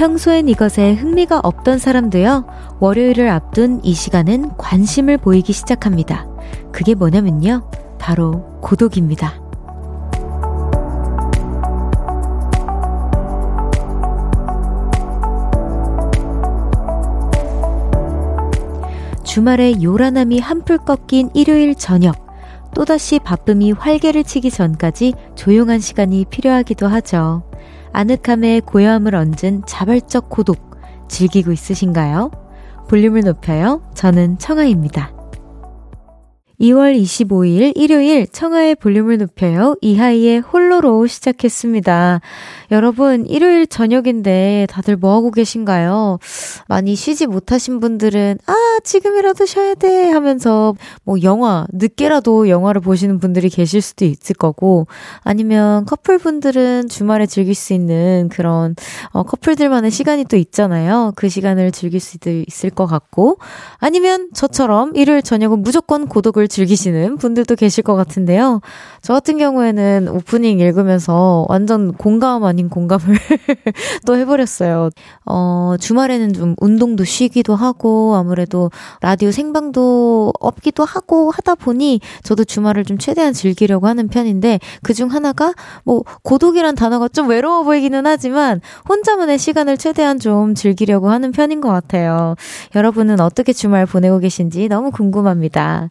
평소엔 이것에 흥미가 없던 사람도요, 월요일을 앞둔 이 시간은 관심을 보이기 시작합니다. 그게 뭐냐면요. 바로 고독입니다. 주말에 요란함이 한풀 꺾인 일요일 저녁. 또다시 바쁨이 활개를 치기 전까지 조용한 시간이 필요하기도 하죠. 아늑함에 고요함을 얹은 자발적 고독 즐기고 있으신가요? 볼륨을 높여요. 저는 청아입니다. 2월 25일 일요일 청하의 볼륨을 높여요. 이하이의 홀로로 시작했습니다. 여러분, 일요일 저녁인데 다들 뭐하고 계신가요? 많이 쉬지 못하신 분들은, 아, 지금이라도 쉬어야 돼 하면서 뭐 영화, 늦게라도 영화를 보시는 분들이 계실 수도 있을 거고, 아니면 커플분들은 주말에 즐길 수 있는 그런, 어, 커플들만의 시간이 또 있잖아요. 그 시간을 즐길 수 있을 것 같고, 아니면 저처럼 일요일 저녁은 무조건 고독을 즐기시는 분들도 계실 것 같은데요. 저 같은 경우에는 오프닝 읽으면서 완전 공감 아닌 공감을 또 해버렸어요. 어, 주말에는 좀 운동도 쉬기도 하고, 아무래도 라디오 생방도 없기도 하고 하다 보니 저도 주말을 좀 최대한 즐기려고 하는 편인데, 그중 하나가 뭐, 고독이란 단어가 좀 외로워 보이기는 하지만, 혼자만의 시간을 최대한 좀 즐기려고 하는 편인 것 같아요. 여러분은 어떻게 주말 보내고 계신지 너무 궁금합니다.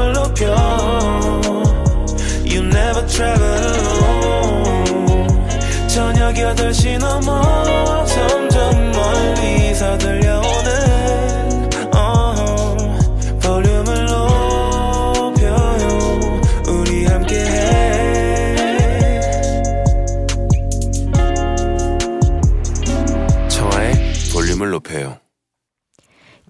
8시 넘어 점점 멀리서 들려오는 uh, 볼륨을 높여요 우리 함께해 청하의 볼륨을 높여요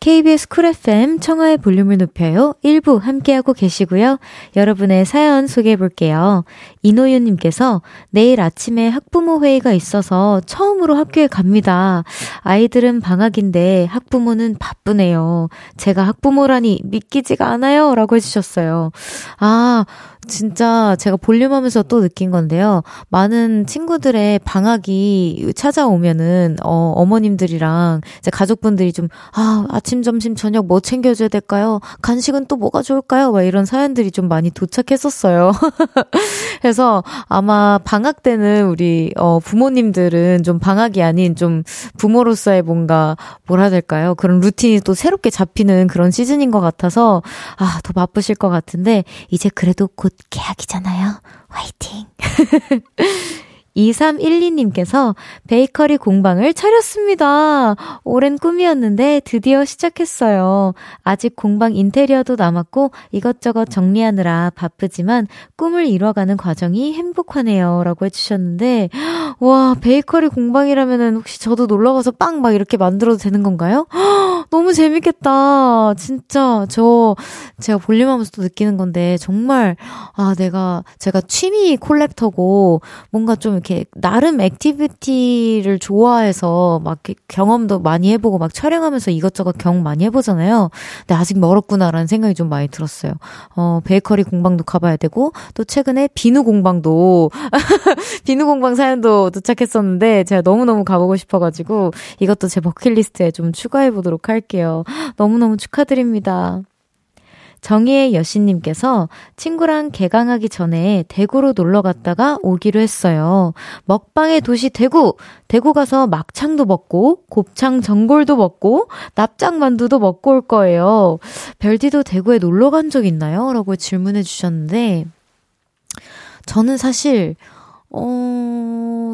KBS 쿨 FM 청하의 볼륨을 높여요. 1부 함께하고 계시고요. 여러분의 사연 소개해 볼게요. 이노윤님께서 내일 아침에 학부모 회의가 있어서 처음으로 학교에 갑니다. 아이들은 방학인데 학부모는 바쁘네요. 제가 학부모라니 믿기지가 않아요. 라고 해주셨어요. 아, 진짜 제가 볼륨하면서 또 느낀 건데요. 많은 친구들의 방학이 찾아오면은 어 어머님들이랑 이제 가족분들이 좀 아, 아침 점심 저녁 뭐 챙겨 줘야 될까요? 간식은 또 뭐가 좋을까요? 막 이런 사연들이 좀 많이 도착했었어요. 그래서 아마 방학 때는 우리 어 부모님들은 좀 방학이 아닌 좀 부모로서의 뭔가 뭐라 될까요? 그런 루틴이 또 새롭게 잡히는 그런 시즌인 것 같아서 아, 더 바쁘실 것 같은데 이제 그래도 곧 계약이잖아요. 화이팅! 2312님께서 베이커리 공방을 차렸습니다. 오랜 꿈이었는데 드디어 시작했어요. 아직 공방 인테리어도 남았고 이것저것 정리하느라 바쁘지만 꿈을 이뤄가는 과정이 행복하네요. 라고 해주셨는데, 와, 베이커리 공방이라면은 혹시 저도 놀러가서 빵 막 이렇게 만들어도 되는 건가요? 너무 재밌겠다. 진짜, 저, 제가 볼륨하면서 또 느끼는 건데, 정말, 아, 내가, 제가 취미 collector고, 뭔가 좀 이렇게 나름 activity를 좋아해서 막 경험도 많이 해보고 막 촬영하면서 이것저것 경험 많이 해보잖아요. 근데 아직 멀었구나라는 생각이 좀 많이 들었어요. 어, 베이커리 공방도 가봐야 되고 또 최근에 비누 공방도 비누 공방 사연도 도착했었는데 제가 너무너무 가보고 싶어가지고 이것도 제 버킷리스트에 좀 추가해보도록 할게요. 너무너무 축하드립니다. 정희의 여신님께서 친구랑 개강하기 전에 대구로 놀러 갔다가 오기로 했어요. 먹방의 도시 대구! 대구 가서 막창도 먹고, 곱창 전골도 먹고, 납작만두도 먹고 올 거예요. 별디도 대구에 놀러 간 적 있나요? 라고 질문해 주셨는데, 저는 사실, 어,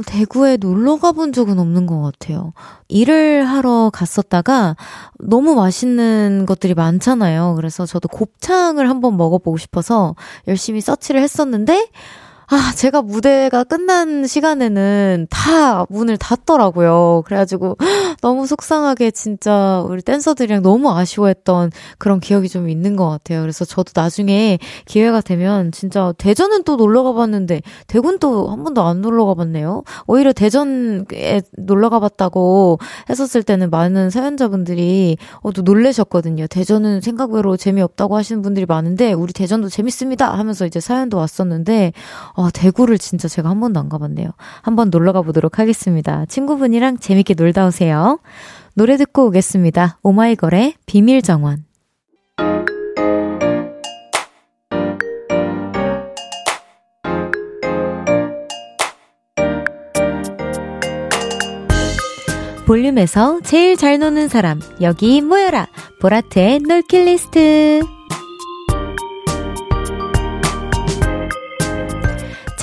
대구에 놀러 가본 적은 없는 것 같아요. 일을 하러 갔었다가 너무 맛있는 것들이 많잖아요. 그래서 저도 곱창을 한번 먹어보고 싶어서 열심히 서치를 했었는데, 아, 제가 무대가 끝난 시간에는 다 문을 닫더라고요. 그래가지고 너무 속상하게 진짜 우리 댄서들이랑 너무 아쉬워했던 그런 기억이 좀 있는 것 같아요. 그래서 저도 나중에 기회가 되면 진짜 대전은 또 놀러 가봤는데 대구는 또 한 번도 안 놀러 가봤네요. 오히려 대전에 놀러 가봤다고 했었을 때는 많은 사연자분들이 어, 또 놀래셨거든요. 대전은 생각외로 재미없다고 하시는 분들이 많은데 우리 대전도 재밌습니다 하면서 이제 사연도 왔었는데 어, 대구를 진짜 제가 한 번도 안 가봤네요. 한번 놀러 가보도록 하겠습니다. 친구분이랑 재밌게 놀다 오세요. 노래 듣고 오겠습니다. 오마이걸의 비밀정원. 볼륨에서 제일 잘 노는 사람, 여기 모여라! 보라트의 놀킬리스트.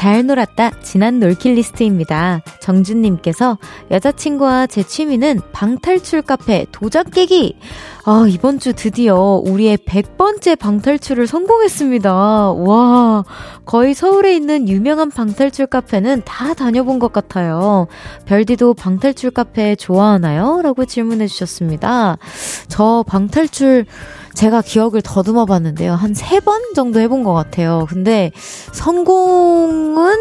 잘 놀았다 지난 놀킬 리스트입니다. 정준님께서 여자친구와 제 취미는 방탈출 카페 도장 깨기. 아, 이번 주 드디어 우리의 100번째 방탈출을 성공했습니다. 와, 거의 서울에 있는 유명한 방탈출 카페는 다 다녀본 것 같아요. 별디도 방탈출 카페 좋아하나요? 라고 질문해 주셨습니다. 저 방탈출 제가 기억을 더듬어 봤는데요. 한세번 정도 해본 것 같아요. 근데 성공은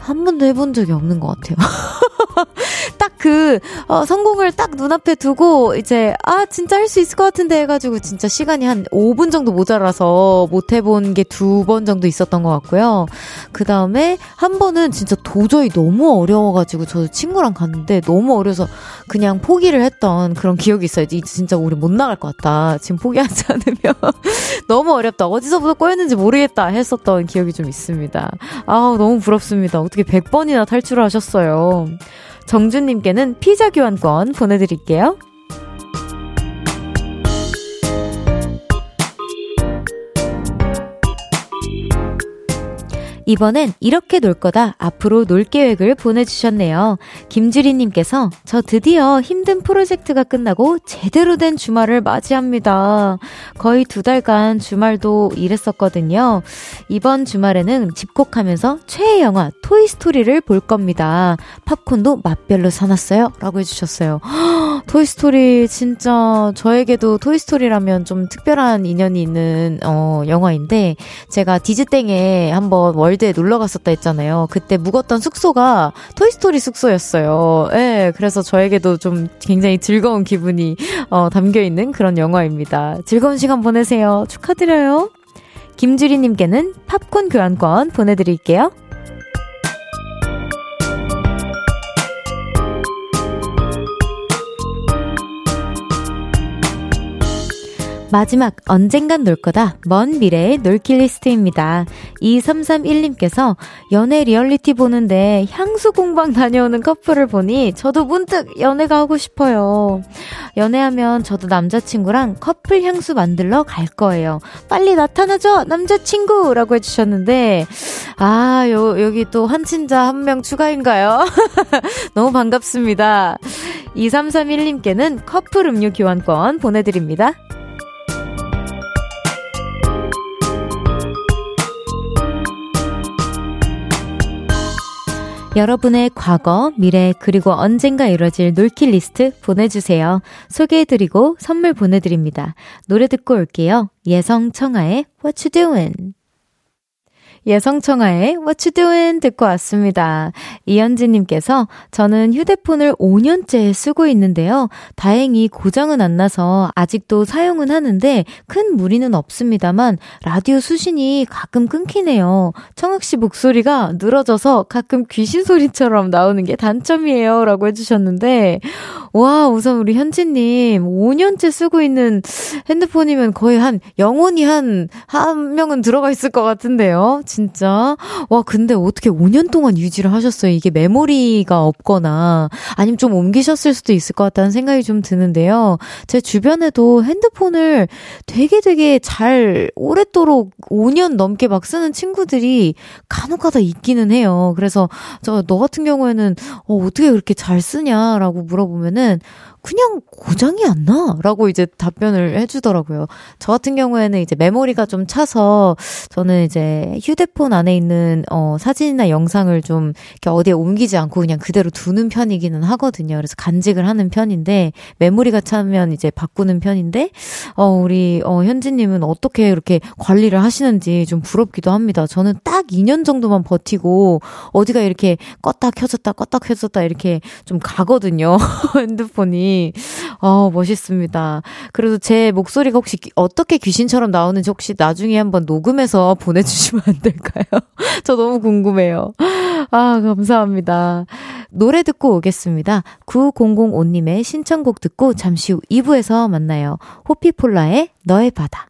한 번도 해본 적이 없는 것 같아요. 딱 그, 어, 성공을 딱 눈앞에 두고, 이제, 아, 진짜 할 수 있을 것 같은데 해가지고, 진짜 시간이 한 5분 정도 모자라서 못 해본 게 두 번 정도 있었던 것 같고요. 그 다음에 한 번은 진짜 도저히 너무 어려워가지고, 저도 친구랑 갔는데, 너무 어려서 그냥 포기를 했던 그런 기억이 있어요. 이제 진짜 우리 못 나갈 것 같다. 지금 포기하지 않으면. 너무 어렵다. 어디서부터 꼬였는지 모르겠다. 했었던 기억이 좀 있습니다. 아우, 너무 부럽습니다. 어떻게 100번이나 탈출을 하셨어요. 정준님께는 피자 교환권 보내드릴게요. 이번엔 이렇게 놀 거다. 앞으로 놀 계획을 보내주셨네요. 김주리님께서 저 드디어 힘든 프로젝트가 끝나고 제대로 된 주말을 맞이합니다. 거의 두 달간 주말도 일했었거든요. 이번 주말에는 집콕하면서 최애 영화 토이스토리를 볼 겁니다. 팝콘도 맛별로 사놨어요. 라고 해주셨어요. 토이스토리 진짜 저에게도 토이스토리라면 좀 특별한 인연이 있는 어, 영화인데 제가 디즈땡에 한번 월 드에 놀러 갔었다 했잖아요. 그때 묵었던 숙소가 토이스토리 숙소였어요. 예, 네, 그래서 저에게도 좀 굉장히 즐거운 기분이 어, 담겨 있는 그런 영화입니다. 즐거운 시간 보내세요. 축하드려요. 김주리님께는 팝콘 교환권 보내드릴게요. 마지막 언젠간 놀 거다. 먼 미래의 놀킷리스트입니다. 2331님께서 연애 리얼리티 보는데 향수 공방 다녀오는 커플을 보니 저도 문득 연애가 하고 싶어요. 연애하면 저도 남자친구랑 커플 향수 만들러 갈 거예요. 빨리 나타나줘, 남자친구! 라고 해주셨는데, 아, 요, 여기 또 한친자 한 명 추가인가요? 너무 반갑습니다. 2331님께는 커플 음료 교환권 보내드립니다. 여러분의 과거, 미래, 그리고 언젠가 이뤄질 놀킬 리스트 보내주세요. 소개해드리고 선물 보내드립니다. 노래 듣고 올게요. 예성 청아의 What You Doing? 예성청아의 What You Doing 듣고 왔습니다. 이현지님께서 저는 휴대폰을 5년째 쓰고 있는데요. 다행히 고장은 안 나서 아직도 사용은 하는데 큰 무리는 없습니다만 라디오 수신이 가끔 끊기네요. 청학 씨 목소리가 늘어져서 가끔 귀신 소리처럼 나오는 게 단점이에요. 라고 해주셨는데, 와, 우선 우리 현지님 5년째 쓰고 있는 핸드폰이면 거의 한 영원히 한, 한 명은 들어가 있을 것 같은데요. 진짜. 와, 근데 어떻게 5년 동안 유지를 하셨어요? 이게 메모리가 없거나 아니면 좀 옮기셨을 수도 있을 것 같다는 생각이 좀 드는데요. 제 주변에도 핸드폰을 되게 되게 잘 오랫도록 5년 넘게 막 쓰는 친구들이 간혹 가다 있기는 해요. 그래서 저 너 같은 경우에는 어, 어떻게 그렇게 잘 쓰냐라고 물어보면은 경우에는 그냥 고장이 안 나. 라고 이제 답변을 해주더라고요. 저 같은 경우에는 이제 메모리가 좀 차서 저는 이제 휴대폰 안에 있는, 어, 사진이나 영상을 좀 이렇게 어디에 옮기지 않고 그냥 그대로 두는 편이기는 하거든요. 그래서 간직을 하는 편인데, 메모리가 차면 이제 바꾸는 편인데, 어, 우리, 어, 현지님은 어떻게 이렇게 관리를 하시는지 좀 부럽기도 합니다. 저는 딱 2년 정도만 버티고, 어디가 이렇게 껐다 켜졌다, 껐다 켜졌다 이렇게 좀 가거든요. 핸드폰이. 어, 멋있습니다. 그래도 제 목소리가 혹시 어떻게 귀신처럼 나오는지 혹시 나중에 한번 녹음해서 보내주시면 안 될까요? 저 너무 궁금해요. 아, 감사합니다. 노래 듣고 오겠습니다. 9005님의 신청곡 듣고 잠시 후 2부에서 만나요. 호피폴라의 너의 바다.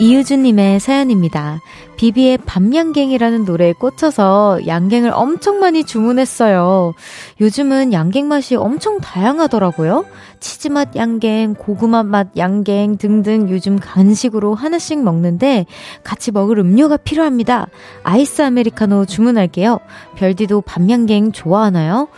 이유주님의 사연입니다. 비비의 밤양갱이라는 노래에 꽂혀서 양갱을 엄청 많이 주문했어요. 요즘은 양갱 맛이 엄청 다양하더라고요. 치즈맛 양갱, 고구마 맛 양갱 등등 요즘 간식으로 하나씩 먹는데 같이 먹을 음료가 필요합니다. 아이스 아메리카노 주문할게요. 별디도 밤양갱 좋아하나요?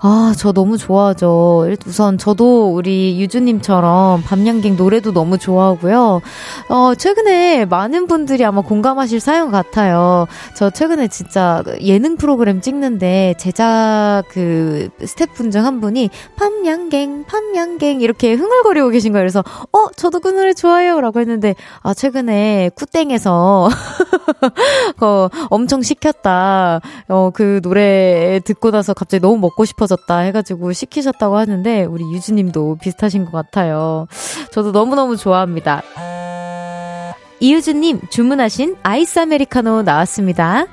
아, 저 너무 좋아하죠. 우선 저도 우리 유주님처럼 밤양갱 노래도 너무 좋아하고요. 어, 최근에 많은 분들이 아마 공감하실 사연 같아요. 저 최근에 진짜 예능 프로그램 찍는데 제작 그 스태프분 중 한 분이 팜양갱, 팜양갱 이렇게 흥얼거리고 계신 거예요. 그래서 어, 저도 그 노래 좋아요. 라고 했는데 아, 최근에 쿠땡에서 어, 엄청 시켰다. 어, 그 노래 듣고 나서 갑자기 너무 먹고 싶어졌다 해가지고 시키셨다고 하는데 우리 유주님도 비슷하신 것 같아요. 저도 너무너무 좋아합니다. 이유주님 주문하신 아이스 아메리카노 나왔습니다.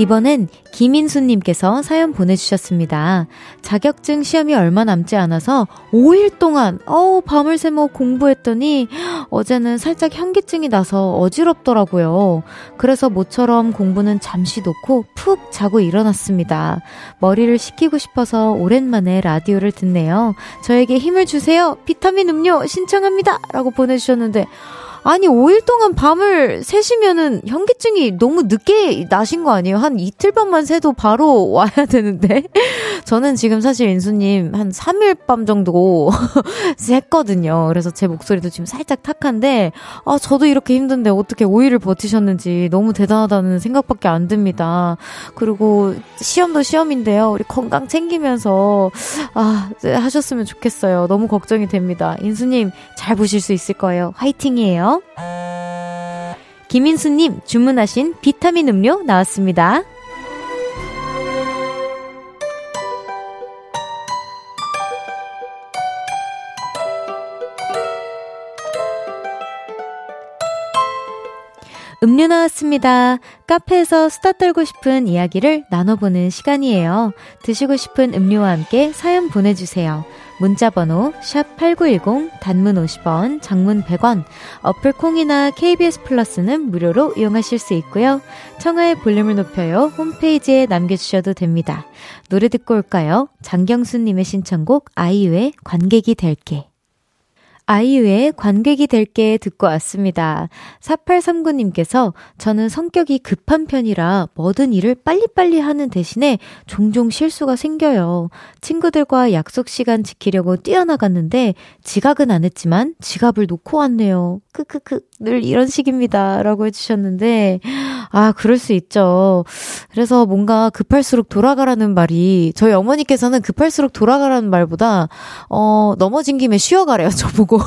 이번엔 김인수님께서 사연 보내주셨습니다. 자격증 시험이 얼마 남지 않아서 5일 동안, 어우, 밤을 새며 공부했더니 어제는 살짝 현기증이 나서 어지럽더라고요. 그래서 모처럼 공부는 잠시 놓고 푹 자고 일어났습니다. 머리를 식히고 싶어서 오랜만에 라디오를 듣네요. 저에게 힘을 주세요. 비타민 음료 신청합니다. 라고 보내주셨는데, 아니 5일 동안 밤을 새시면은 현기증이 너무 늦게 나신 거 아니에요? 한 이틀 밤만 새도 바로 와야 되는데 저는 지금 사실 인수님 한 3일 밤 정도 샜거든요. 그래서 제 목소리도 지금 살짝 탁한데 아 저도 이렇게 힘든데 어떻게 5일을 버티셨는지 너무 대단하다는 생각밖에 안 듭니다. 그리고 시험도 시험인데요. 우리 건강 챙기면서 아 하셨으면 좋겠어요. 너무 걱정이 됩니다. 인수님 잘 보실 수 있을 거예요. 화이팅이에요. 김인수님 주문하신 비타민 음료 나왔습니다. 음료 나왔습니다. 카페에서 수다 떨고 싶은 이야기를 나눠보는 시간이에요. 드시고 싶은 음료와 함께 사연 보내주세요. 문자번호 샵8910 단문 50원, 장문 100원, 어플 콩이나 KBS 플러스는 무료로 이용하실 수 있고요. 청하의 볼륨을 높여요. 홈페이지에 남겨주셔도 됩니다. 노래 듣고 올까요? 장경수님의 신청곡 아이유의 관객이 될게. 아이유의 관객이 될게 듣고 왔습니다. 4839님께서 저는 성격이 급한 편이라 모든 일을 빨리빨리 하는 대신에 종종 실수가 생겨요. 친구들과 약속 시간 지키려고 뛰어나갔는데 지각은 안 했지만 지갑을 놓고 왔네요. 크크크 늘 이런 식입니다. 라고 해주셨는데 아 그럴 수 있죠. 그래서 뭔가 급할수록 돌아가라는 말이 저희 어머니께서는 급할수록 돌아가라는 말보다 어 넘어진 김에 쉬어가래요. 저보고.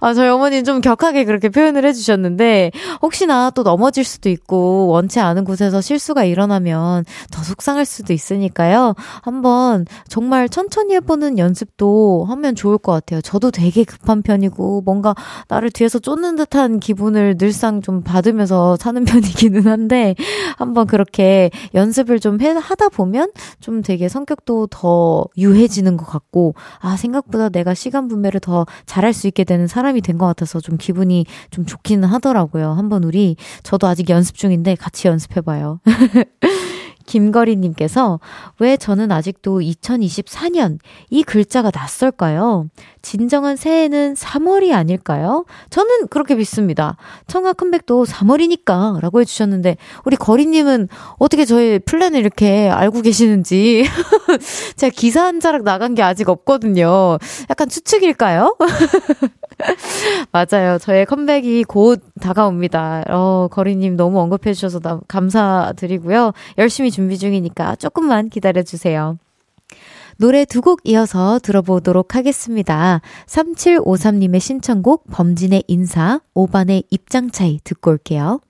아, 저희 어머니는 좀 격하게 그렇게 표현을 해주셨는데, 혹시나 또 넘어질 수도 있고, 원치 않은 곳에서 실수가 일어나면 더 속상할 수도 있으니까요. 한번 정말 천천히 해보는 연습도 하면 좋을 것 같아요. 저도 되게 급한 편이고, 뭔가 나를 뒤에서 쫓는 듯한 기분을 늘상 좀 받으면서 사는 편이기는 한데, 한번 그렇게 연습을 좀 해, 하다 보면 좀 되게 성격도 더 유해지는 것 같고, 아, 생각보다 내가 시간 분배를 더 잘할 수 있게 되는 사람이 된 것 같아서 좀 기분이 좀 좋기는 하더라고요. 한번 우리, 저도 아직 연습 중인데 같이 연습해봐요. 김거리님께서 왜 저는 아직도 2024년 이 글자가 낯설까요? 진정한 새해는 3월이 아닐까요? 저는 그렇게 믿습니다. 청아 컴백도 3월이니까 라고 해주셨는데 우리 거리님은 어떻게 저의 플랜을 이렇게 알고 계시는지 제가 기사 한 자락 나간 게 아직 없거든요. 약간 추측일까요? 맞아요. 저의 컴백이 곧 다가옵니다. 어, 거리님 너무 언급해주셔서 감사드리고요. 열심히 준비 중이니까 조금만 기다려주세요. 노래 두 곡 이어서 들어보도록 하겠습니다. 3753님의 신청곡 범진의 인사, 5반의 입장 차이 듣고 올게요.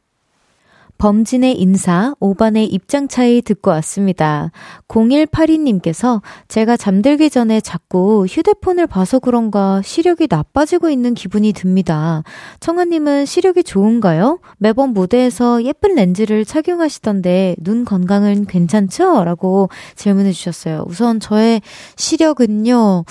범진의 인사, 5반의 입장 차이 듣고 왔습니다. 0182님께서 제가 잠들기 전에 자꾸 휴대폰을 봐서 그런가 시력이 나빠지고 있는 기분이 듭니다. 청아님은 시력이 좋은가요? 매번 무대에서 예쁜 렌즈를 착용하시던데 눈 건강은 괜찮죠? 라고 질문해 주셨어요. 우선 저의 시력은요,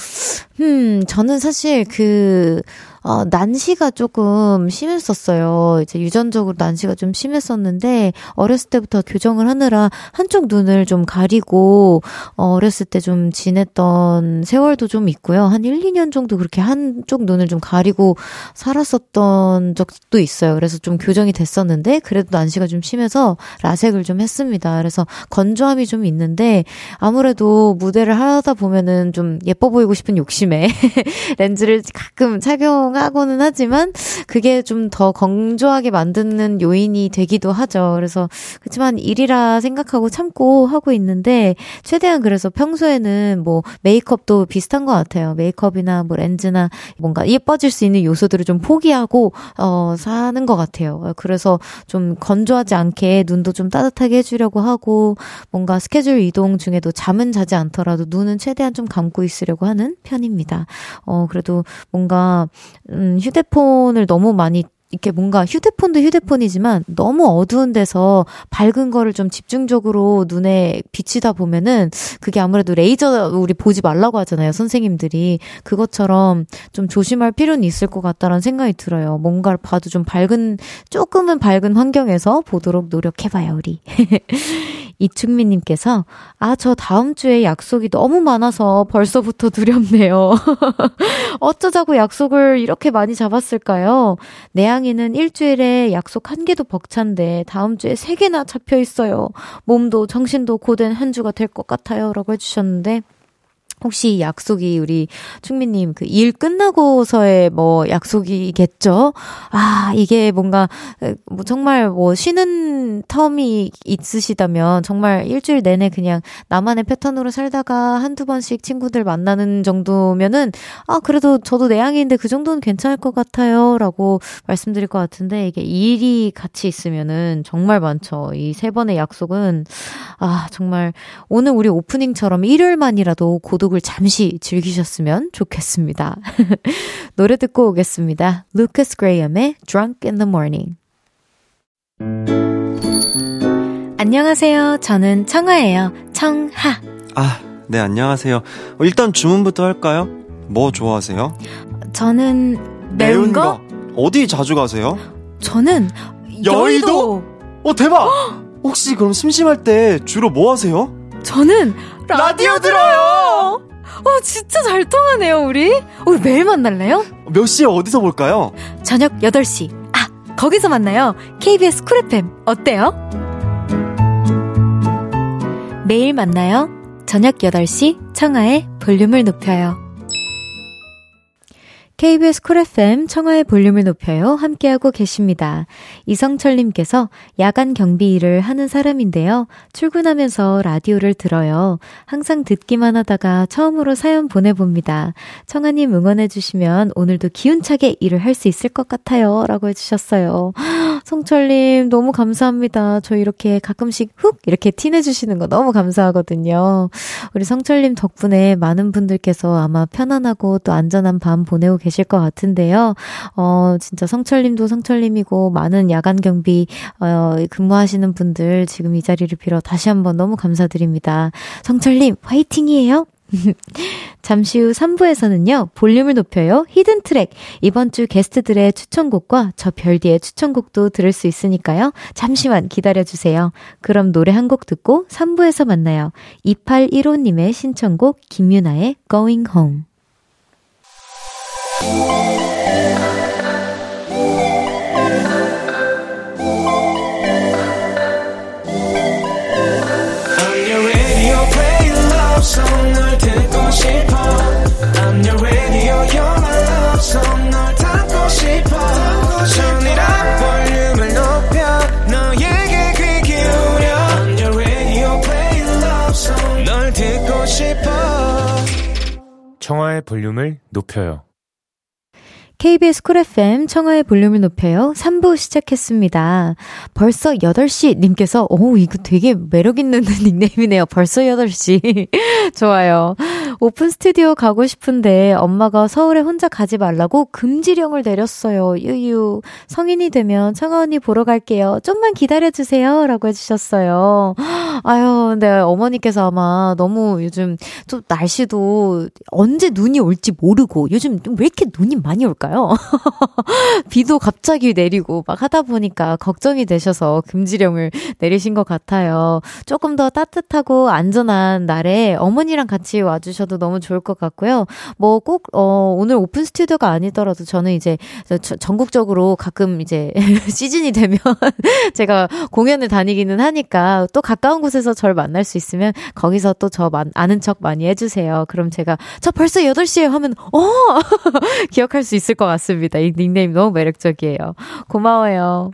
음, 저는 사실 그, 어, 난시가 조금 심했었어요. 이제 유전적으로 난시가 좀 심했었는데, 어렸을 때부터 교정을 하느라 한쪽 눈을 좀 가리고, 어, 어렸을 때 좀 지냈던 세월도 좀 있고요. 한 1, 2년 정도 그렇게 한쪽 눈을 좀 가리고 살았었던 적도 있어요. 그래서 좀 교정이 됐었는데, 그래도 난시가 좀 심해서 라섹을 좀 했습니다. 그래서 건조함이 좀 있는데, 아무래도 무대를 하다 보면은 좀 예뻐 보이고 싶은 욕심에 렌즈를 가끔 착용 하고는 하지만 그게 좀 더 건조하게 만드는 요인이 되기도 하죠. 그래서 그렇지만 일이라 생각하고 참고 하고 있는데 최대한 그래서 평소에는 뭐 메이크업도 비슷한 것 같아요. 메이크업이나 뭐 렌즈나 뭔가 예뻐질 수 있는 요소들을 좀 포기하고 어 사는 것 같아요. 그래서 좀 건조하지 않게 눈도 좀 따뜻하게 해주려고 하고 뭔가 스케줄 이동 중에도 잠은 자지 않더라도 눈은 최대한 좀 감고 있으려고 하는 편입니다. 어 그래도 뭔가 음, 휴대폰을 너무 많이 이렇게 뭔가 휴대폰도 휴대폰이지만 너무 어두운 데서 밝은 거를 좀 집중적으로 눈에 비치다 보면은 그게 아무래도 레이저 우리 보지 말라고 하잖아요. 선생님들이. 그것처럼 좀 조심할 필요는 있을 것 같다라는 생각이 들어요. 뭔가를 봐도 좀 밝은, 조금은 밝은 환경에서 보도록 노력해봐요, 우리. 이충미님께서, 아, 저 다음 주에 약속이 너무 많아서 벌써부터 두렵네요. 어쩌자고 약속을 이렇게 많이 잡았을까요? 내양이는 일주일에 약속 한 개도 벅찬데 다음 주에 세 개나 잡혀 있어요. 몸도 정신도 고된 한 주가 될 것 같아요. 라고 해주셨는데, 혹시 약속이 우리 충미님 그 일 끝나고서의 뭐 약속이겠죠? 아, 이게 뭔가 뭐 정말 뭐 쉬는 텀이 있으시다면 정말 일주일 내내 그냥 나만의 패턴으로 살다가 한두 번씩 친구들 만나는 정도면은 아, 그래도 저도 내향인데 그 정도는 괜찮을 것 같아요. 라고 말씀드릴 것 같은데 이게 일이 같이 있으면은 정말 많죠. 이 세 번의 약속은 아, 정말 오늘 우리 오프닝처럼 일요일만이라도 고도 곡을 잠시 즐기셨으면 좋겠습니다. 노래 듣고 오겠습니다. 루카스 그레이엄의 Drunk in the Morning. 안녕하세요. 저는 청아예요. 청하. 아, 네, 안녕하세요. 어, 일단 주문부터 할까요? 뭐 좋아하세요? 저는 매운, 매운 거? 거? 어디 자주 가세요? 저는 여의도. 여의도? 어, 대박! 혹시 그럼 심심할 때 주로 뭐 하세요? 저는 라디오, 라디오 들어요! 어, 진짜 잘 통하네요, 우리. 우리 매일 만날래요? 몇 시에 어디서 볼까요? 저녁 8시. 아, 거기서 만나요. KBS 쿨 FM. 어때요? 매일 만나요. 저녁 8시 청하의 볼륨을 높여요. KBS 쿨 FM 청하의 볼륨을 높여요. 함께하고 계십니다. 이성철님께서 야간 경비 일을 하는 사람인데요. 출근하면서 라디오를 들어요. 항상 듣기만 하다가 처음으로 사연 보내봅니다. 청하님 응원해주시면 오늘도 기운차게 일을 할 수 있을 것 같아요. 라고 해주셨어요. 성철님, 너무 감사합니다. 저 이렇게 가끔씩 훅! 이렇게 티내주시는 거 너무 감사하거든요. 우리 성철님 덕분에 많은 분들께서 아마 편안하고 또 안전한 밤 보내고 계실 것 같은데요. 어, 진짜 성철님도 성철님이고 많은 야간 경비, 어, 근무하시는 분들 지금 이 자리를 빌어 다시 한번 너무 감사드립니다. 성철님, 화이팅이에요! 잠시 후 3부에서는요, 볼륨을 높여요, 히든 트랙. 이번 주 게스트들의 추천곡과 저 별디의 추천곡도 들을 수 있으니까요. 잠시만 기다려주세요. 그럼 노래 한 곡 듣고 3부에서 만나요. 2815님의 신청곡, 김유나의 Going Home. 청하의 볼륨을 높여요 KBS 쿨 FM 청하의 볼륨을 높여요. 3부 시작했습니다. 벌써 8시 님께서, 오, 이거 되게 매력 있는 닉네임이네요. 벌써 8시. 좋아요. 오픈 스튜디오 가고 싶은데 엄마가 서울에 혼자 가지 말라고 금지령을 내렸어요. 유유. 성인이 되면 청하 언니 보러 갈게요. 좀만 기다려주세요. 라고 해주셨어요. 아유, 근데 어머니께서 아마 너무 요즘 좀 날씨도 언제 눈이 올지 모르고 요즘 왜 이렇게 눈이 많이 올까요? 비도 갑자기 내리고 막 하다 보니까 걱정이 되셔서 금지령을 내리신 것 같아요. 조금 더 따뜻하고 안전한 날에 어머니랑 같이 와주셔 도 너무 좋을 것 같고요. 뭐 꼭, 어, 오늘 오픈 스튜디오가 아니더라도 저는 이제 전국적으로 가끔 이제 시즌이 되면 제가 공연을 다니기는 하니까 또 가까운 곳에서 절 만날 수 있으면 거기서 또 저 아는 척 많이 해주세요. 그럼 제가 저 벌써 8시에 하면, 어! 기억할 수 있을 것 같습니다. 이 닉네임 너무 매력적이에요. 고마워요.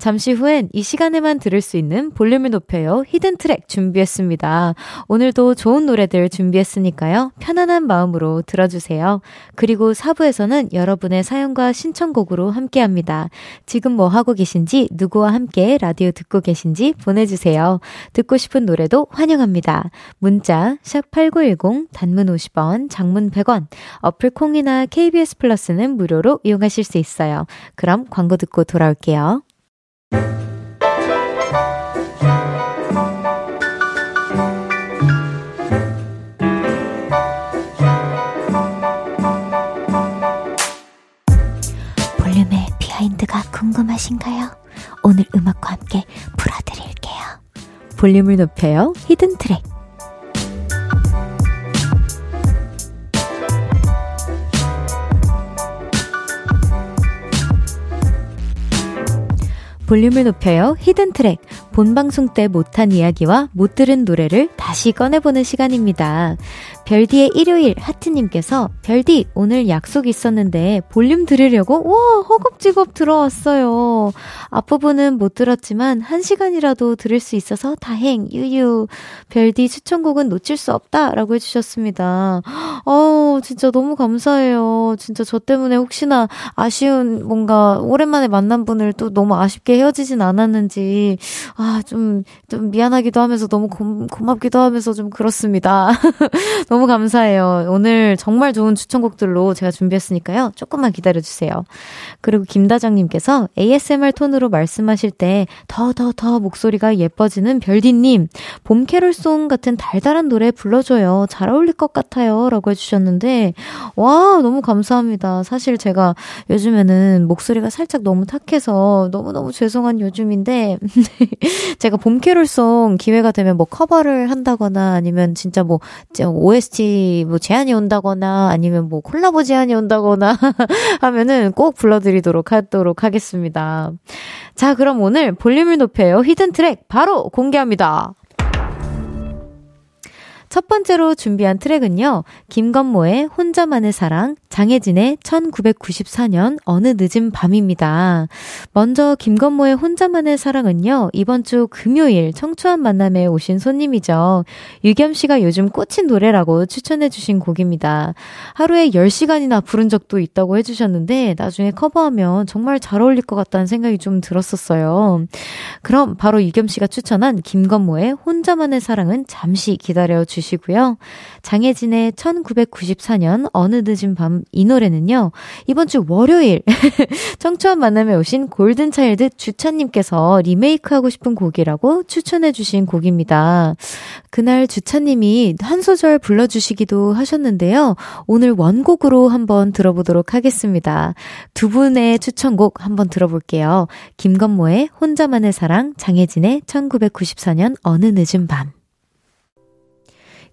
잠시 후엔 이 시간에만 들을 수 있는 볼륨을 높여요 히든 트랙 준비했습니다. 오늘도 좋은 노래들 준비했으니까요. 편안한 마음으로 들어주세요. 그리고 4부에서는 여러분의 사연과 신청곡으로 함께 합니다. 지금 뭐 하고 계신지, 누구와 함께 라디오 듣고 계신지 보내주세요. 듣고 싶은 노래도 환영합니다. 문자, 샵8910, 단문 50원, 장문 100원, 어플 콩이나 KBS 플러스는 무료로 이용하실 수 있어요. 그럼 광고 듣고 돌아올게요. 볼륨의 behind가 궁금하신가요? 오늘 음악과 함께 풀어드릴게요. 볼륨을 높여요. hidden track. 볼륨을 높여요. hidden track. 본 방송 때 못한 이야기와 못 들은 노래를 다시 꺼내보는 시간입니다. 별디의 일요일 하트님께서 별디 오늘 약속 있었는데 볼륨 들으려고 와 허겁지겁 들어왔어요. 앞부분은 못 들었지만 한 시간이라도 들을 수 있어서 다행 유유. 별디 추천곡은 놓칠 수 없다라고 해주셨습니다. 어 진짜 너무 감사해요. 진짜 저 때문에 혹시나 아쉬운 뭔가 오랜만에 만난 분을 또 너무 아쉽게 헤어지진 않았는지 아 좀좀 좀 미안하기도 하면서 너무 고, 고맙기도 하면서 좀 그렇습니다. 너무 너무 감사해요. 오늘 정말 좋은 추천곡들로 제가 준비했으니까요. 조금만 기다려주세요. 그리고 김다정님께서 ASMR 톤으로 말씀하실 때 더, 더, 더 목소리가 예뻐지는 별디님, 봄 캐롤송 같은 달달한 노래 불러줘요. 잘 어울릴 것 같아요. 라고 해주셨는데, 와, 너무 감사합니다. 사실 제가 요즘에는 목소리가 살짝 너무 탁해서 너무너무 죄송한 요즘인데, 제가 봄 캐롤송 기회가 되면 뭐 커버를 한다거나 아니면 진짜 뭐 OST OST 뭐 제안이 온다거나 아니면 뭐 콜라보 제안이 온다거나 하면은 꼭 불러드리도록 하도록 하겠습니다. 자, 그럼 오늘 볼륨을 높여요. hidden track 바로 공개합니다. 첫 번째로 준비한 트랙은요, 김건모의 혼자만의 사랑, 장혜진의 1994년 어느 늦은 밤입니다. 먼저 김건모의 혼자만의 사랑은요, 이번 주 금요일 청초한 만남에 오신 손님이죠. 유겸 씨가 요즘 꽂힌 노래라고 추천해주신 곡입니다. 하루에 10시간이나 부른 적도 있다고 해주셨는데, 나중에 커버하면 정말 잘 어울릴 것 같다는 생각이 좀 들었었어요. 그럼 바로 유겸 씨가 추천한 김건모의 혼자만의 사랑은 잠시 기다려 주시고 주시고요. 장혜진의 1994년 어느 늦은 밤이 노래는요. 이번 주 월요일 청초한 만남에 오신 골든차일드 주차님께서 리메이크하고 싶은 곡이라고 추천해 주신 곡입니다. 그날 주차님이 한 소절 불러주시기도 하셨는데요. 오늘 원곡으로 한번 들어보도록 하겠습니다. 두 분의 추천곡 한번 들어볼게요. 김건모의 혼자만의 사랑, 장혜진의 1994년 어느 늦은 밤.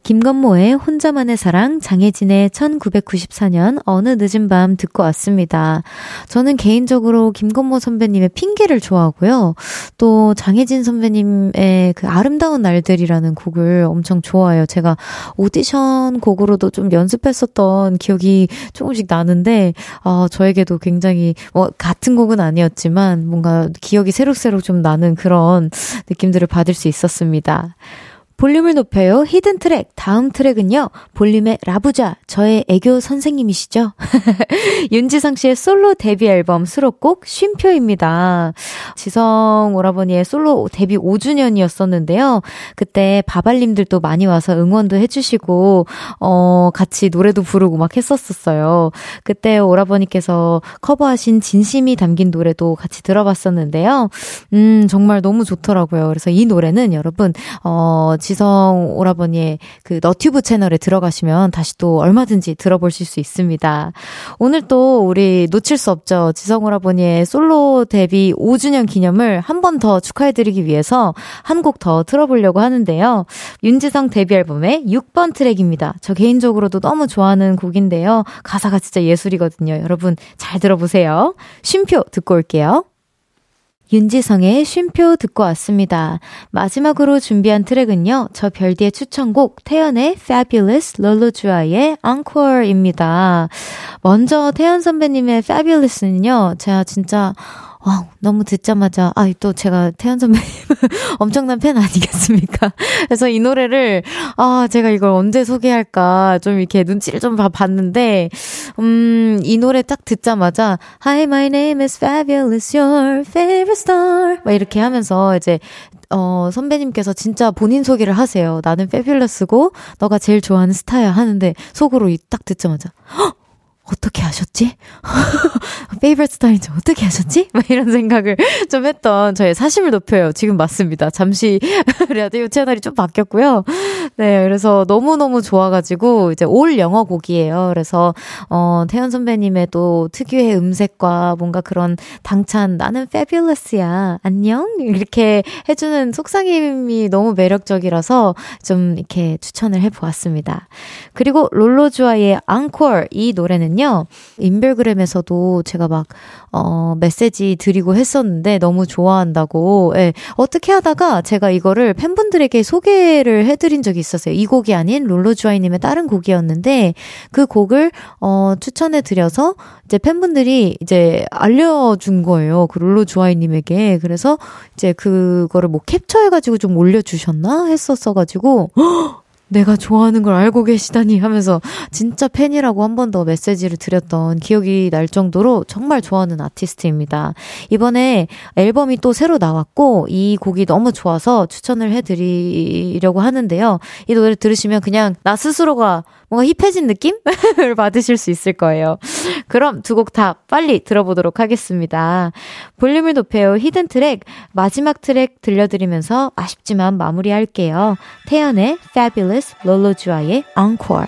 김건모의 혼자만의 사랑, 장혜진의 1994년 어느 늦은 밤 듣고 왔습니다. 저는 개인적으로 김건모 선배님의 핑계를 좋아하고요. 또 장혜진 선배님의 그 아름다운 날들이라는 곡을 엄청 좋아해요. 제가 오디션 곡으로도 좀 연습했었던 기억이 조금씩 나는데, 어, 저에게도 굉장히, 뭐, 같은 곡은 아니었지만, 뭔가 기억이 새록새록 좀 나는 그런 느낌들을 받을 수 있었습니다. 볼륨을 높여요. hidden track. 다음 트랙은요. 볼륨의 라부자. 저의 애교 선생님이시죠? 윤지성 씨의 솔로 데뷔 앨범 수록곡 쉼표입니다. 지성 오라버니의 솔로 데뷔 5주년이었었는데요. 그때 바발님들도 많이 와서 응원도 해주시고, 어, 같이 노래도 부르고 막 했었었어요. 그때 오라버니께서 커버하신 진심이 담긴 노래도 같이 들어봤었는데요. 음, 정말 너무 좋더라고요. 그래서 이 노래는 여러분, 어, 지성 오라버니의 그 너튜브 채널에 들어가시면 다시 또 얼마든지 들어보실 수 있습니다. 오늘 또 우리 놓칠 수 없죠. 지성 오라버니의 솔로 데뷔 5주년 기념을 한 번 더 축하해드리기 위해서 한 곡 더 틀어보려고 하는데요. 윤지성 데뷔 앨범의 6번 트랙입니다. 저 개인적으로도 너무 좋아하는 곡인데요. 가사가 진짜 예술이거든요. 여러분 잘 들어보세요. 쉼표 듣고 올게요. 윤지성의 쉼표 듣고 왔습니다. 마지막으로 준비한 트랙은요. 저 별디의 추천곡 태연의 Fabulous 롤로주아의 Encore입니다. 먼저 태연 선배님의 Fabulous는요. 제가 진짜 와, 너무 듣자마자, 아, 또 제가 태연 선배님 엄청난 팬 아니겠습니까? 그래서 이 노래를, 아, 제가 이걸 언제 소개할까, 좀 이렇게 눈치를 좀 봤는데, 음, 이 노래 딱 듣자마자, Hi, my name is fabulous, your favorite star. 막 이렇게 하면서 이제, 어, 선배님께서 진짜 본인 소개를 하세요. 나는 페뷸러스고, 너가 제일 좋아하는 스타야 하는데, 속으로 딱 듣자마자, 헉! 어떻게 하셨지? favorite 스타일인지 어떻게 하셨지? 막 이런 생각을 좀 했던 저의 사심을 높여요. 지금 맞습니다. 잠시 라디오 채널이 좀 바뀌었고요. 네, 그래서 너무너무 좋아가지고 이제 all 영어 곡이에요. 그래서 어, 태연 선배님의 또 특유의 음색과 뭔가 그런 당찬 나는 fabulous야. 안녕? 이렇게 해주는 속삭임이 너무 매력적이라서 좀 이렇게 추천을 해보았습니다. 그리고 롤로주아의 앙콜 이 노래는 있거든요. 인별그램에서도 제가 막, 어, 메시지 드리고 했었는데 너무 좋아한다고, 예. 어떻게 하다가 제가 이거를 팬분들에게 소개를 해드린 적이 있었어요. 이 곡이 아닌 롤로주아이님의 다른 곡이었는데 그 곡을, 어, 추천해드려서 이제 팬분들이 이제 알려준 거예요. 그 롤로주아이님에게. 그래서 이제 그거를 뭐 캡처해가지고 좀 올려주셨나 했었어가지고, 내가 좋아하는 걸 알고 계시다니 하면서 진짜 팬이라고 한 번 더 메시지를 드렸던 기억이 날 정도로 정말 좋아하는 아티스트입니다. 이번에 앨범이 또 새로 나왔고 이 곡이 너무 좋아서 추천을 해드리려고 하는데요. 이 노래 들으시면 그냥 나 스스로가 뭔가 힙해진 느낌을 받으실 수 있을 거예요. 그럼 두 곡 다 빨리 들어보도록 하겠습니다. 볼륨을 높여요 히든 트랙 마지막 트랙 들려드리면서 아쉽지만 마무리할게요. 태연의 Fabulous, 롤로주아의 Encore.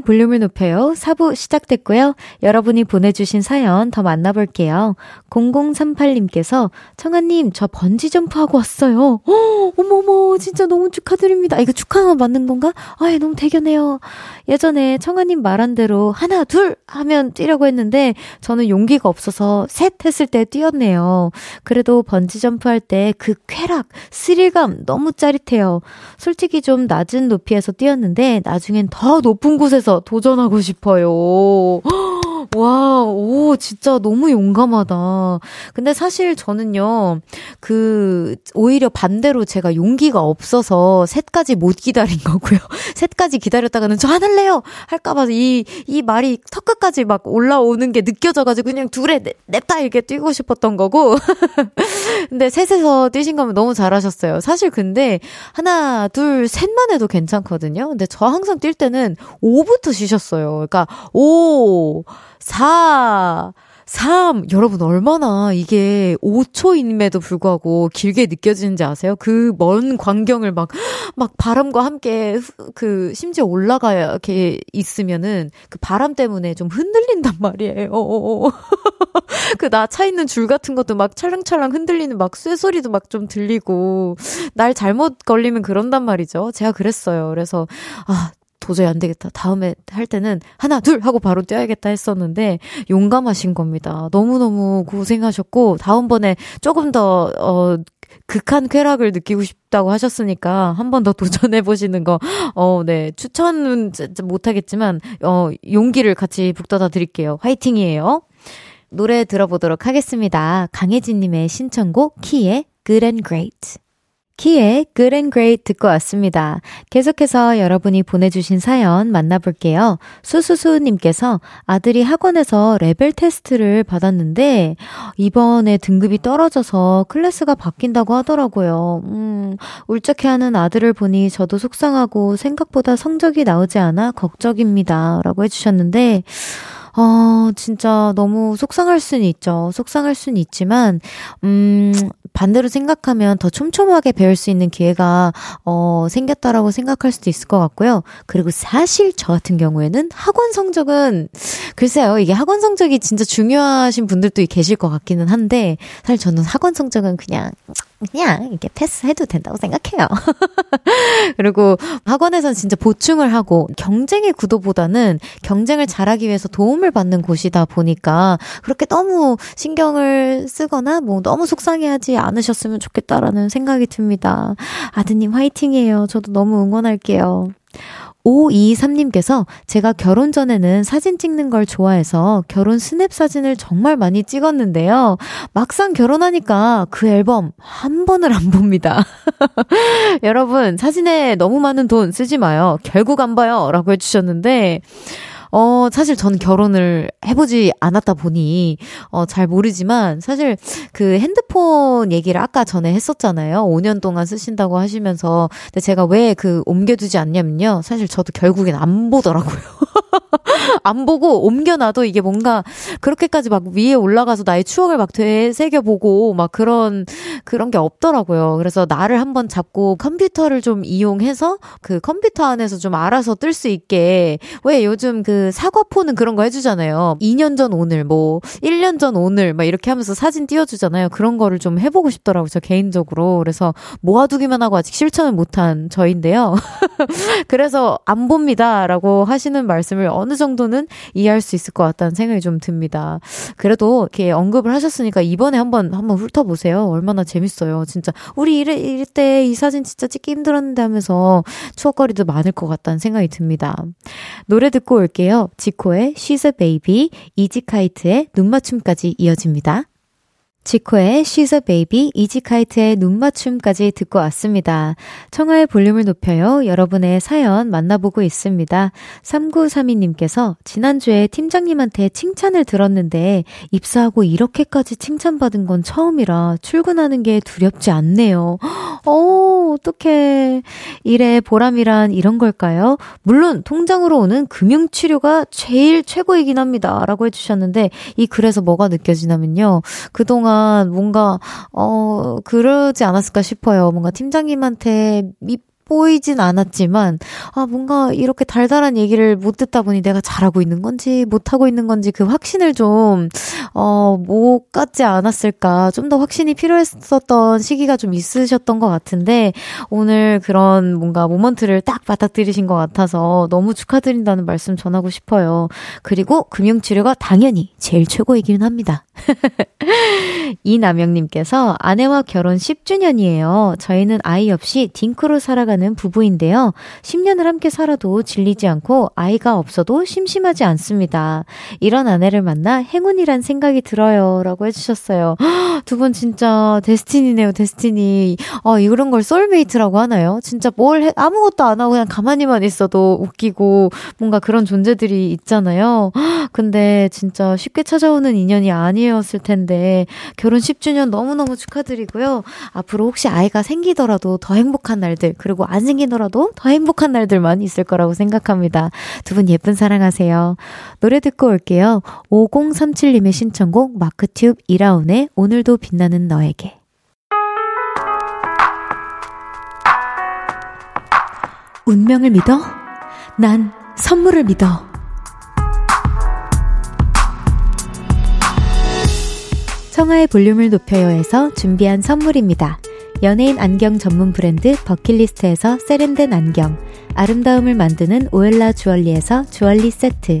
볼륨을 높여요. 4부 시작됐고요. 여러분이 보내주신 사연 더 만나볼게요. 0038님께서 청하님, 저 번지점프하고 왔어요. 어, 어머머, 진짜 너무 축하드립니다. 아, 이거 축하 맞는 건가? 아, 너무 대견해요. 예전에 청하님 말한 대로 하나, 둘 하면 뛰려고 했는데 저는 용기가 없어서 셋 했을 때 뛰었네요. 그래도 번지점프 할 때 그 쾌락, 스릴감 너무 짜릿해요. 솔직히 좀 낮은 높이에서 뛰었는데 나중엔 더 높은 곳에서 도전하고 싶어요. 와, 오, 진짜 너무 용감하다. 근데 사실 저는요, 그, 오히려 반대로 제가 용기가 없어서 셋까지 못 기다린 거고요. 셋까지 기다렸다가는 저 안 할래요! 할까봐 이, 이 말이 턱끝까지 막 올라오는 게 느껴져가지고 그냥 둘에 냅다 이렇게 뛰고 싶었던 거고. 근데 셋에서 뛰신 거면 너무 잘하셨어요. 사실 근데 하나, 둘, 셋만 해도 괜찮거든요. 근데 저 항상 뛸 때는 5부터 쉬셨어요. 그러니까 5, 4, 3. 여러분, 얼마나 이게 5초임에도 불구하고 길게 느껴지는지 아세요? 그 먼 광경을 막, 막 바람과 함께 그, 심지어 올라가 이렇게 있으면은 그 바람 때문에 좀 흔들린단 말이에요. 그 나 차 있는 줄 같은 것도 막 찰랑찰랑 흔들리는 막 쇠소리도 막 좀 들리고 날 잘못 걸리면 그런단 말이죠. 제가 그랬어요. 그래서, 아, 도저히 안 되겠다. 다음에 할 때는 하나, 둘 하고 바로 뛰어야겠다 했었는데 용감하신 겁니다. 너무너무 고생하셨고 다음번에 조금 더, 어, 극한 쾌락을 느끼고 싶다고 하셨으니까 한 번 더 도전해 보시는 거, 어, 네. 추천은 못하겠지만, 어, 용기를 같이 북돋아 드릴게요. 화이팅이에요. 노래 들어보도록 하겠습니다. 강혜진님의 신청곡, 키의 Good and Great. 키의 Good and Great 듣고 왔습니다. 계속해서 여러분이 보내주신 사연 만나볼게요. 수수수님께서 아들이 학원에서 레벨 테스트를 받았는데 이번에 등급이 떨어져서 클래스가 바뀐다고 하더라고요. 음, 울적해하는 아들을 보니 저도 속상하고 생각보다 성적이 나오지 않아 걱정입니다. 라고 해주셨는데 어, 진짜 너무 속상할 수는 있죠. 속상할 수는 있지만, 음, 반대로 생각하면 더 촘촘하게 배울 수 있는 기회가, 어, 생겼다라고 생각할 수도 있을 것 같고요. 그리고 사실 저 같은 경우에는 학원 성적은, 글쎄요, 이게 학원 성적이 진짜 중요하신 분들도 계실 것 같기는 한데, 사실 저는 학원 성적은 그냥, 그냥 이렇게 패스해도 된다고 생각해요. 그리고 학원에서는 진짜 보충을 하고 경쟁의 구도보다는 경쟁을 잘하기 위해서 도움을 받는 곳이다 보니까 그렇게 너무 신경을 쓰거나 뭐 너무 속상해하지 않으셨으면 좋겠다라는 생각이 듭니다. 아드님 화이팅이에요. 저도 너무 응원할게요. 523님께서 제가 결혼 전에는 사진 찍는 걸 좋아해서 결혼 스냅 사진을 정말 많이 찍었는데요. 막상 결혼하니까 그 앨범 한 번을 안 봅니다. 여러분, 사진에 너무 많은 돈 쓰지 마요. 결국 안 봐요. 라고 해주셨는데, 어, 사실 저는 결혼을 해보지 않았다 보니, 어, 잘 모르지만, 사실 그 핸드폰 얘기를 아까 전에 했었잖아요. 5년 동안 쓰신다고 하시면서. 근데 제가 왜 그 옮겨두지 않냐면요. 사실 저도 결국엔 안 보더라고요. 안 보고 옮겨놔도 이게 뭔가 그렇게까지 막 위에 올라가서 나의 추억을 막 되새겨보고 막 그런, 그런 게 없더라고요. 그래서 나를 한번 잡고 컴퓨터를 좀 이용해서 그 컴퓨터 안에서 좀 알아서 뜰 수 있게 왜 요즘 그 사과포는 그런 거 해주잖아요. 2년 전 오늘, 뭐, 1년 전 오늘, 막 이렇게 하면서 사진 띄워주잖아요. 그런 거를 좀 해보고 싶더라고요. 저 개인적으로. 그래서 모아두기만 하고 아직 실천을 못한 저인데요. 그래서 안 봅니다. 라고 하시는 말씀을 어느 정도는 이해할 수 있을 것 같다는 생각이 좀 듭니다. 그래도 이렇게 언급을 하셨으니까 이번에 한번, 한번 훑어보세요. 얼마나 재밌어요. 진짜. 우리 이래, 이럴 때이 사진 진짜 찍기 힘들었는데 하면서 추억거리도 많을 것 같다는 생각이 듭니다. 노래 듣고 올게요. 노래요. 지코의 She's a Baby, 이지카이트의 눈맞춤까지 이어집니다. 지코의 She's a Baby, 이지카이트의 눈맞춤까지 듣고 왔습니다. 청하의 볼륨을 높여요. 여러분의 사연 만나보고 있습니다. 3932님께서 지난주에 팀장님한테 칭찬을 들었는데 입사하고 이렇게까지 칭찬받은 건 처음이라 출근하는 게 두렵지 않네요. 어, 어떡해. 일의 보람이란 이런 걸까요? 물론 통장으로 오는 금융치료가 제일 최고이긴 합니다. 라고 해주셨는데 이 글에서 뭐가 느껴지냐면요. 그동안 동안 뭔가, 어, 그러지 않았을까 싶어요. 뭔가 팀장님한테 밉 보이진 않았지만, 아, 뭔가 이렇게 달달한 얘기를 못 듣다 보니 내가 잘하고 있는 건지, 못하고 있는 건지 그 확신을 좀, 어, 못 갖지 않았을까. 좀 더 확신이 필요했었던 시기가 좀 있으셨던 것 같은데, 오늘 그런 뭔가 모먼트를 딱 받아들이신 것 같아서 너무 축하드린다는 말씀 전하고 싶어요. 그리고 금융치료가 당연히 제일 최고이긴 합니다. 이남영님께서 아내와 결혼 10주년이에요. 저희는 아이 없이 딩크로 살아가는 부부인데요. 10년을 함께 살아도 질리지 않고 아이가 없어도 심심하지 않습니다. 이런 아내를 만나 행운이란 생각 이 들어요. 라고 해주셨어요. 두 분 진짜 destiny네요, destiny. 어, 이런 걸 soulmate라고 하나요? 진짜 뭘 해, 아무것도 안 하고 그냥 가만히만 있어도 웃기고 뭔가 그런 존재들이 있잖아요. 근데 진짜 쉽게 찾아오는 인연이 아니었을 텐데 결혼 10주년 너무너무 축하드리고요. 앞으로 혹시 아이가 생기더라도 더 행복한 날들 그리고 안 생기더라도 더 행복한 날들만 있을 거라고 생각합니다. 두 분 예쁜 사랑하세요. 노래 듣고 올게요. 5037님의 신 청곡 마크튠 이라운의 오늘도 빛나는 너에게 운명을 믿어? 난 선물을 믿어. 청하의 볼륨을 높여요에서 준비한 선물입니다. 연예인 안경 전문 브랜드 버킷리스트에서 세련된 안경, 아름다움을 만드는 오엘라 주얼리에서 주얼리 세트,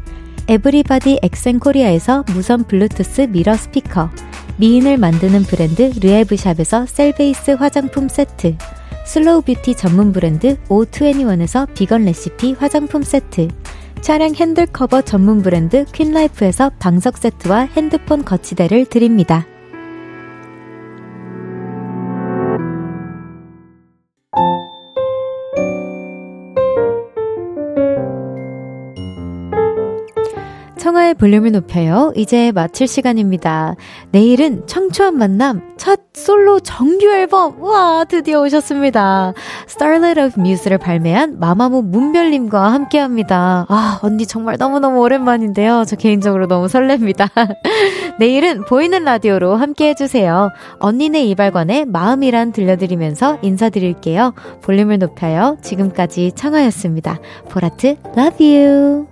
에브리바디 엑센코리아에서 무선 블루투스 mirror 스피커, 미인을 만드는 브랜드 르에브샵에서 셀베이스 화장품 세트, slow beauty 전문 브랜드 O21에서 비건 레시피 화장품 세트, 차량 핸들 커버 전문 브랜드 퀸라이프에서 방석 세트와 핸드폰 거치대를 드립니다. 청하의 볼륨을 높여요. 이제 마칠 시간입니다. 내일은 청초한 만남 첫 솔로 정규 앨범 우와 드디어 오셨습니다. Starlight of Muse를 발매한 마마무 문별님과 함께합니다. 아 언니 정말 너무너무 오랜만인데요. 저 개인적으로 너무 설렙니다. 내일은 보이는 라디오로 함께해주세요. 언니네 이발관의 마음이란 들려드리면서 인사드릴게요. 볼륨을 높여요. 지금까지 청하였습니다. 보라트 love you.